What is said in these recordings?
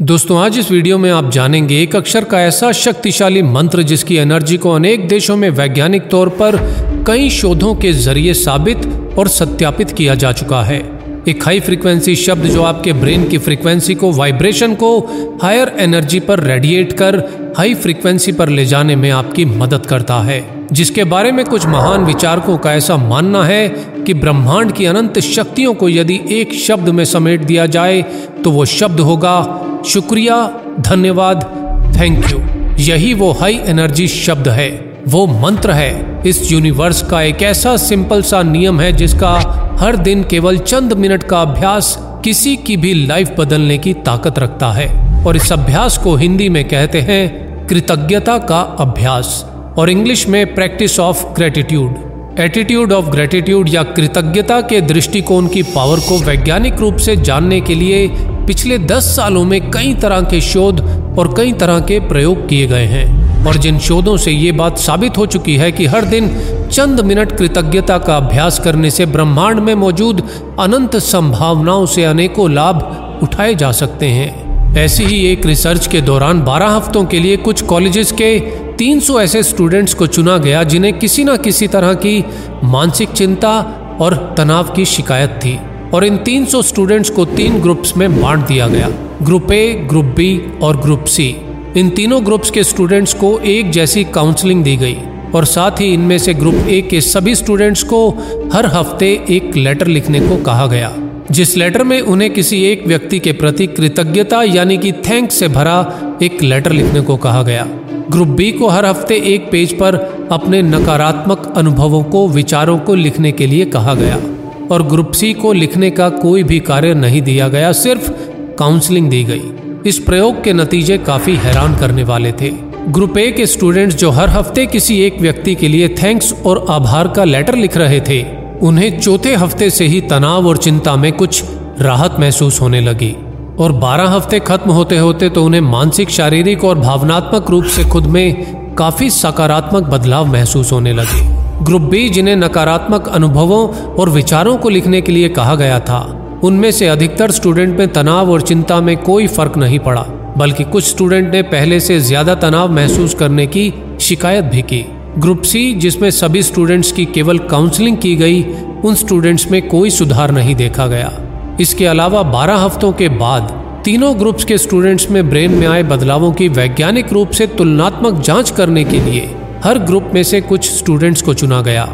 दोस्तों, आज इस वीडियो में आप जानेंगे एक अक्षर का ऐसा शक्तिशाली मंत्र जिसकी एनर्जी को अनेक देशों में वैज्ञानिक तौर पर कई शोधों के ज़रिए साबित और सत्यापित किया जा चुका है। एक हाई फ्रीक्वेंसी शब्द जो आपके ब्रेन की फ्रीक्वेंसी को वाइब्रेशन को हायर एनर्जी पर रेडिएट कर हाई फ्रीक्वेंसी पर ले जाने में आपकी मदद करता है। जिसके बारे में कुछ महान विचारकों का ऐसा मानना है कि ब्रह्मांड की अनंत शक्तियों को यदि एक शब्द में समेट दिया जाए तो वो शब्द होगा, शुक्रिया, धन्यवाद थैंक यू यही वो हाई एनर्जी शब्द है। वो मंत्र है। इस यूनिवर्स का एक ऐसा सिंपल सा नियम है जिसका हर दिन केवल चंद मिनट का अभ्यास किसी की भी लाइफ बदलने की ताकत रखता है। और इस अभ्यास को हिंदी में कहते हैं कृतज्ञता का अभ्यास और इंग्लिश में practice of gratitude attitude of gratitude या कृतज्ञता के दृष्टिकोण की पावर को वैज्ञानिक रूप से जानने के लिए पिछले दस सालों में कई तरह के शोध और कई तरह के प्रयोग किए गए हैं। और जिन शोधों से ये बात साबित हो चुकी है कि हर दिन चंद मिनट कृतज्ञता का अभ्यास करने से ब्रह्मांड में मौजूद अनंत संभावनाओं से अनेकों लाभ उठाए जा सकते हैं। ऐसी ही एक रिसर्च के दौरान 12 हफ्तों के लिए कुछ कॉलेजेस के 300 ऐसे स्टूडेंट्स को चुना गया जिन्हें किसी न किसी तरह की मानसिक चिंता और तनाव की शिकायत थी और इन 300 स्टूडेंट्स को तीन ग्रुप्स में बांट दिया गया। ग्रुप ए, ग्रुप बी और ग्रुप सी। इन तीनों ग्रुप्स के स्टूडेंट्स को एक जैसी काउंसलिंग दी गई और साथ ही इनमें से ग्रुप ए के सभी स्टूडेंट्स को हर हफ़्ते एक लेटर लिखने को कहा गया, जिस लेटर में उन्हें किसी एक व्यक्ति के प्रति कृतज्ञता यानी कि थैंक्स से भरा एक लेटर लिखने को कहा गया। ग्रुप बी को हर हफ़्ते एक पेज पर अपने नकारात्मक अनुभवों को, विचारों को लिखने के लिए कहा गया और ग्रुप सी को लिखने का कोई भी कार्य नहीं दिया गया, सिर्फ़ काउंसलिंग दी गई। इस प्रयोग के नतीजे काफ़ी हैरान करने वाले थे। ग्रुप ए के स्टूडेंट्स जो हर हफ़्ते किसी एक व्यक्ति के लिए थैंक्स और आभार का लेटर लिख रहे थे, उन्हें चौथे हफ़्ते से ही तनाव और चिंता में कुछ राहत महसूस होने लगी। और 12 हफ़्ते खत्म होते होते तो उन्हें मानसिक, शारीरिक और भावनात्मक रूप से खुद में काफ़ी सकारात्मक बदलाव महसूस होने लगे। ग्रुप बी जिन्हें नकारात्मक अनुभवों और विचारों को लिखने के लिए कहा गया था उनमें से अधिकतर स्टूडेंट में तनाव और चिंता में कोई फ़र्क नहीं पड़ा, बल्कि कुछ स्टूडेंट ने पहले से ज़्यादा तनाव महसूस करने की शिकायत भी की। ग्रुप सी, जिसमें सभी स्टूडेंट्स की केवल काउंसलिंग की गई, उन स्टूडेंट्स में कोई सुधार नहीं देखा गया। इसके अलावा 12 हफ्तों के बाद, तीनों ग्रुप्स के स्टूडेंट्स में ब्रेन में आए बदलावों की वैज्ञानिक रूप से तुलनात्मक जाँच करने के लिए हर ग्रुप में से कुछ स्टूडेंट्स को चुना गया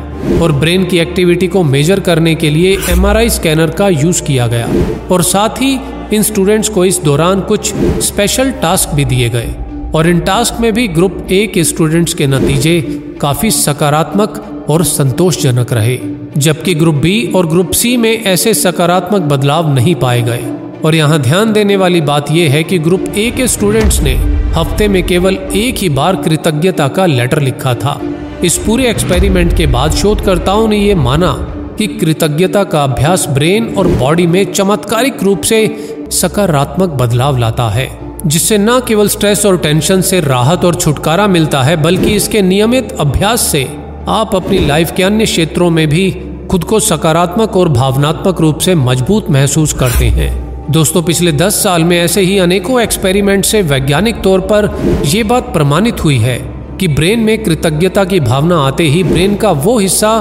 और ब्रेन की एक्टिविटी को मेजर करने के लिए एमआरआई स्कैनर का यूज़ किया गया और साथ ही इन स्टूडेंट्स को इस दौरान कुछ स्पेशल टास्क भी दिए गए और इन टास्क में भी ग्रुप ए के स्टूडेंट्स के नतीजे काफ़ी सकारात्मक और संतोषजनक रहे, जबकि ग्रुप बी और ग्रुप सी में ऐसे सकारात्मक बदलाव नहीं पाए गए। और यहाँ ध्यान देने वाली बात यह है कि ग्रुप ए के स्टूडेंट्स ने हफ़्ते में केवल एक ही बार कृतज्ञता का लेटर लिखा था। इस पूरे एक्सपेरिमेंट के बाद शोधकर्ताओं ने यह माना कि कृतज्ञता का अभ्यास ब्रेन और बॉडी में चमत्कारिक रूप से सकारात्मक बदलाव लाता है, जिससे न केवल स्ट्रेस और टेंशन से राहत और छुटकारा मिलता है, बल्कि इसके नियमित अभ्यास से आप अपनी लाइफ के अन्य क्षेत्रों में भी खुद को सकारात्मक और भावनात्मक रूप से मज़बूत महसूस करते हैं। दोस्तों, पिछले दस साल में ऐसे ही अनेकों एक्सपेरिमेंट से वैज्ञानिक तौर पर यह बात प्रमाणित हुई है कि ब्रेन में कृतज्ञता की भावना आते ही ब्रेन का वो हिस्सा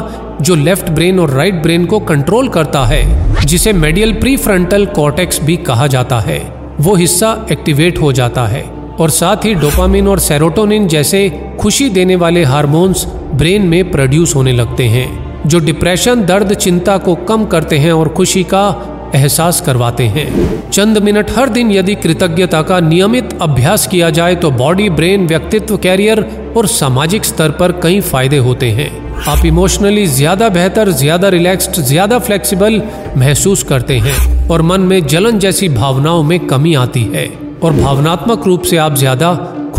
जो लेफ़्ट ब्रेन और राइट ब्रेन को कंट्रोल करता है, जिसे मेडियल प्री फ्रंटल कॉर्टेक्स भी कहा जाता है, वो हिस्सा एक्टिवेट हो जाता है। और साथ ही डोपामिन और सेरोटोनिन जैसे खुशी देने वाले हार्मोन्स ब्रेन में प्रोड्यूस होने लगते हैं, जो डिप्रेशन दर्द, चिंता को कम करते हैं और खुशी का एहसास करवाते हैं। चंद मिनट हर दिन यदि कृतज्ञता का नियमित अभ्यास किया जाए तो बॉडी ब्रेन व्यक्तित्व कैरियर और सामाजिक स्तर पर कई फ़ायदे होते हैं। आप इमोशनली ज़्यादा बेहतर, ज़्यादा रिलैक्स्ड ज़्यादा फ्लेक्सिबल महसूस करते हैं और मन में जलन जैसी भावनाओं में कमी आती है। और भावनात्मक रूप से आप ज़्यादा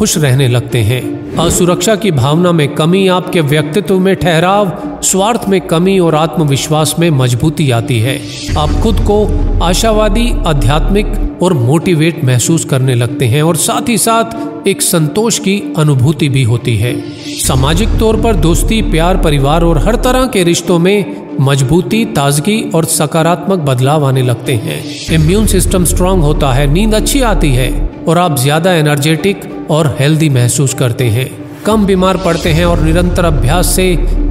खुश रहने लगते हैं। असुरक्षा की भावना में कमी आपके व्यक्तित्व में ठहराव, स्वार्थ में कमी और आत्मविश्वास में मजबूती आती है। आप खुद को आशावादी, आध्यात्मिक और मोटिवेट महसूस करने लगते हैं और साथ ही साथ एक संतोष की अनुभूति भी होती है। सामाजिक तौर पर दोस्ती, प्यार, परिवार और हर तरह के रिश्तों में मजबूती, ताजगी और सकारात्मक बदलाव आने लगते हैं। इम्यून सिस्टम स्ट्रांग होता है, नींद अच्छी आती है और आप ज़्यादा एनर्जेटिक और हेल्दी महसूस करते हैं। कम बीमार पड़ते हैं और निरंतर अभ्यास से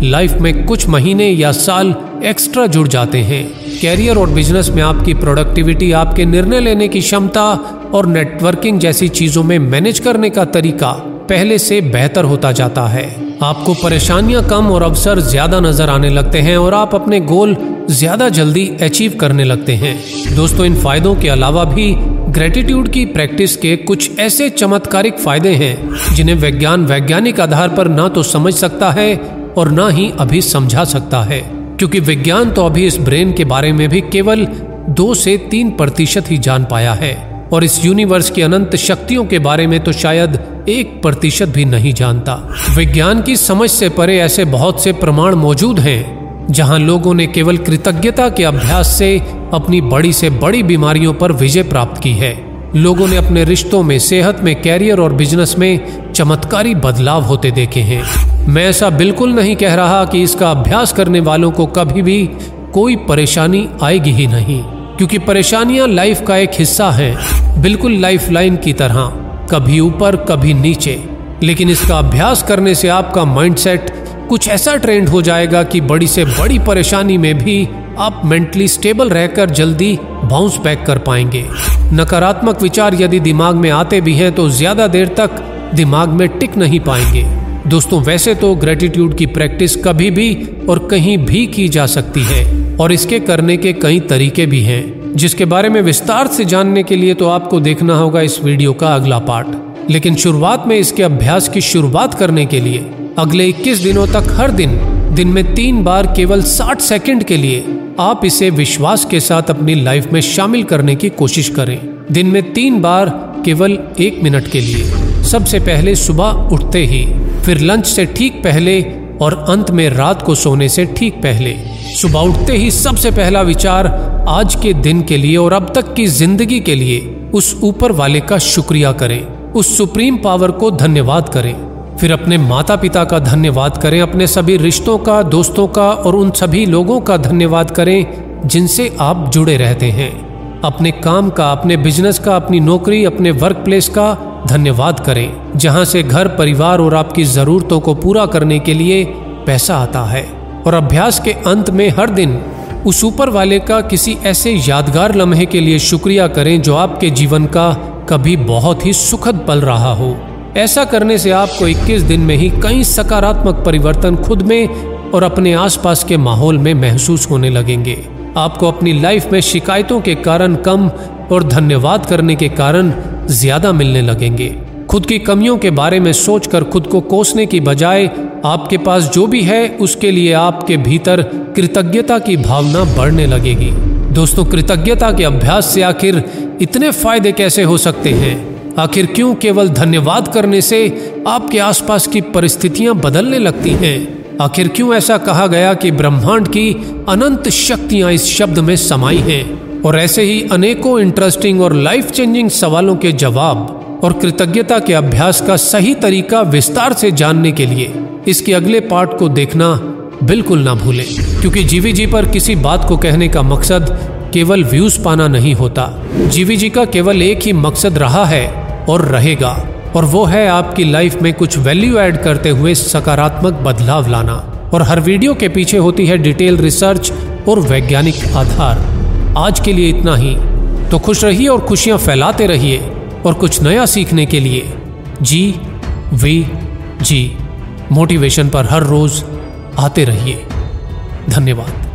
लाइफ में कुछ महीने या साल एक्स्ट्रा जुड़ जाते हैं। कैरियर और बिज़नेस में आपकी प्रोडक्टिविटी आपके निर्णय लेने की क्षमता और नेटवर्किंग जैसी चीज़ों में मैनेज करने का तरीका पहले से बेहतर होता जाता है। आपको परेशानियाँ कम और अवसर ज़्यादा नज़र आने लगते हैं और आप अपने गोल ज़्यादा जल्दी अचीव करने लगते हैं। दोस्तों, इन फायदों के अलावा भी ग्रेटिट्यूड की प्रैक्टिस के कुछ ऐसे चमत्कारिक फ़ायदे हैं, जिन्हें विज्ञान वैज्ञानिक आधार पर ना तो समझ सकता है और ना ही अभी समझा सकता है। क्योंकि विज्ञान तो अभी इस ब्रेन के बारे में भी केवल दो से तीन प्रतिशत ही जान पाया है, और इस यूनिवर्स की अनंत शक्तियों के बारे में तो शायद एक प्रतिशत भी नहीं जानता। विज्ञान की समझ से परे ऐसे बहुत से प्रमाण मौजूद हैं जहाँ लोगों ने केवल कृतज्ञता के अभ्यास से अपनी बड़ी से बड़ी बीमारियों पर विजय प्राप्त की है। लोगों ने अपने रिश्तों में, सेहत में, कैरियर और बिज़नेस में चमत्कारी बदलाव होते देखे हैं। मैं ऐसा बिल्कुल नहीं कह रहा कि इसका अभ्यास करने वालों को कभी भी कोई परेशानी आएगी ही नहीं, क्योंकि परेशानियाँ लाइफ का एक हिस्सा है, बिल्कुल लाइफ लाइन की तरह, कभी ऊपर, कभी नीचे। लेकिन इसका अभ्यास करने से आपका माइंडसेट कुछ ऐसा ट्रेंड हो जाएगा कि बड़ी से बड़ी परेशानी में भी आप मेंटली स्टेबल रहकर जल्दी बाउंस बैक कर पाएँगे। नकारात्मक विचार यदि दिमाग में आते भी हैं तो ज़्यादा देर तक दिमाग में टिक नहीं पाएँगे। दोस्तों, वैसे तो ग्रेटिट्यूड की प्रैक्टिस कभी भी और कहीं भी की जा सकती है, और इसके करने के कई तरीके भी हैं, जिसके बारे में विस्तार से जानने के लिए तो आपको देखना होगा इस वीडियो का अगला पार्ट। लेकिन शुरुआत में इसके अभ्यास की शुरुआत करने के लिए अगले 21 दिनों तक हर दिन दिन में तीन बार केवल 60 सेकंड के लिए आप इसे विश्वास के साथ अपनी लाइफ में शामिल करने की कोशिश करें। दिन में तीन बार केवल एक मिनट के लिए। सबसे पहले सुबह उठते ही, फिर लंच से ठीक पहले और अंत में रात को सोने से ठीक पहले। सुबह उठते ही सबसे पहला विचार आज के दिन के लिए और अब तक की ज़िंदगी के लिए उस ऊपर वाले का शुक्रिया करें। उस सुप्रीम पावर को धन्यवाद करें। फिर अपने माता पिता का धन्यवाद करें, अपने सभी रिश्तों का, दोस्तों का और उन सभी लोगों का धन्यवाद करें, जिनसे आप जुड़े रहते हैं। अपने काम का, अपने बिज़नेस का, अपनी नौकरी, अपने वर्क प्लेस का धन्यवाद करें, जहाँ से घर, परिवार और आपकी जरूरतों को पूरा करने के लिए पैसा आता है। और अभ्यास के अंत में हर दिन उस ऊपर वाले का किसी ऐसे यादगार लम्हे के लिए शुक्रिया करें, जो आपके जीवन का कभी बहुत ही सुखद पल रहा हो। ऐसा करने से आपको 21 दिन में ही कई सकारात्मक परिवर्तन खुद में और अपने आसपास के माहौल में महसूस होने लगेंगे। आपको अपनी लाइफ में शिकायतों के कारण कम और धन्यवाद करने के कारण ज़्यादा मिलने लगेंगे। खुद की कमियों के बारे में सोचकर खुद को कोसने की बजाय आपके पास जो भी है, उसके लिए आपके भीतर कृतज्ञता की भावना बढ़ने लगेगी। दोस्तों, कृतज्ञता के अभ्यास से आखिर इतने फ़ायदे कैसे हो सकते हैं? आखिर क्यों केवल धन्यवाद करने से आपके आसपास की परिस्थितियाँ बदलने लगती हैं? आखिर क्यों ऐसा कहा गया कि ब्रह्मांड की अनंत शक्तियाँ इस शब्द में समाई हैं? और ऐसे ही अनेकों इंटरेस्टिंग और लाइफ चेंजिंग सवालों के जवाब और कृतज्ञता के अभ्यास का सही तरीका विस्तार से जानने के लिए इसके अगले पार्ट को देखना बिल्कुल ना भूलें, क्योंकि जीवी जी पर किसी बात को कहने का मकसद केवल व्यूज़ पाना नहीं होता। जीवी जी का केवल एक ही मकसद रहा है और रहेगा। और वो है आपकी लाइफ में कुछ वैल्यू ऐड करते हुए सकारात्मक बदलाव लाना। और हर वीडियो के पीछे होती है डिटेल रिसर्च और वैज्ञानिक आधार। आज के लिए इतना ही। तो खुश रहिए और खुशियाँ फैलाते रहिए। और कुछ नया सीखने के लिए। जी, वी, जी। मोटिवेशन पर हर रोज आते रहिए। धन्यवाद।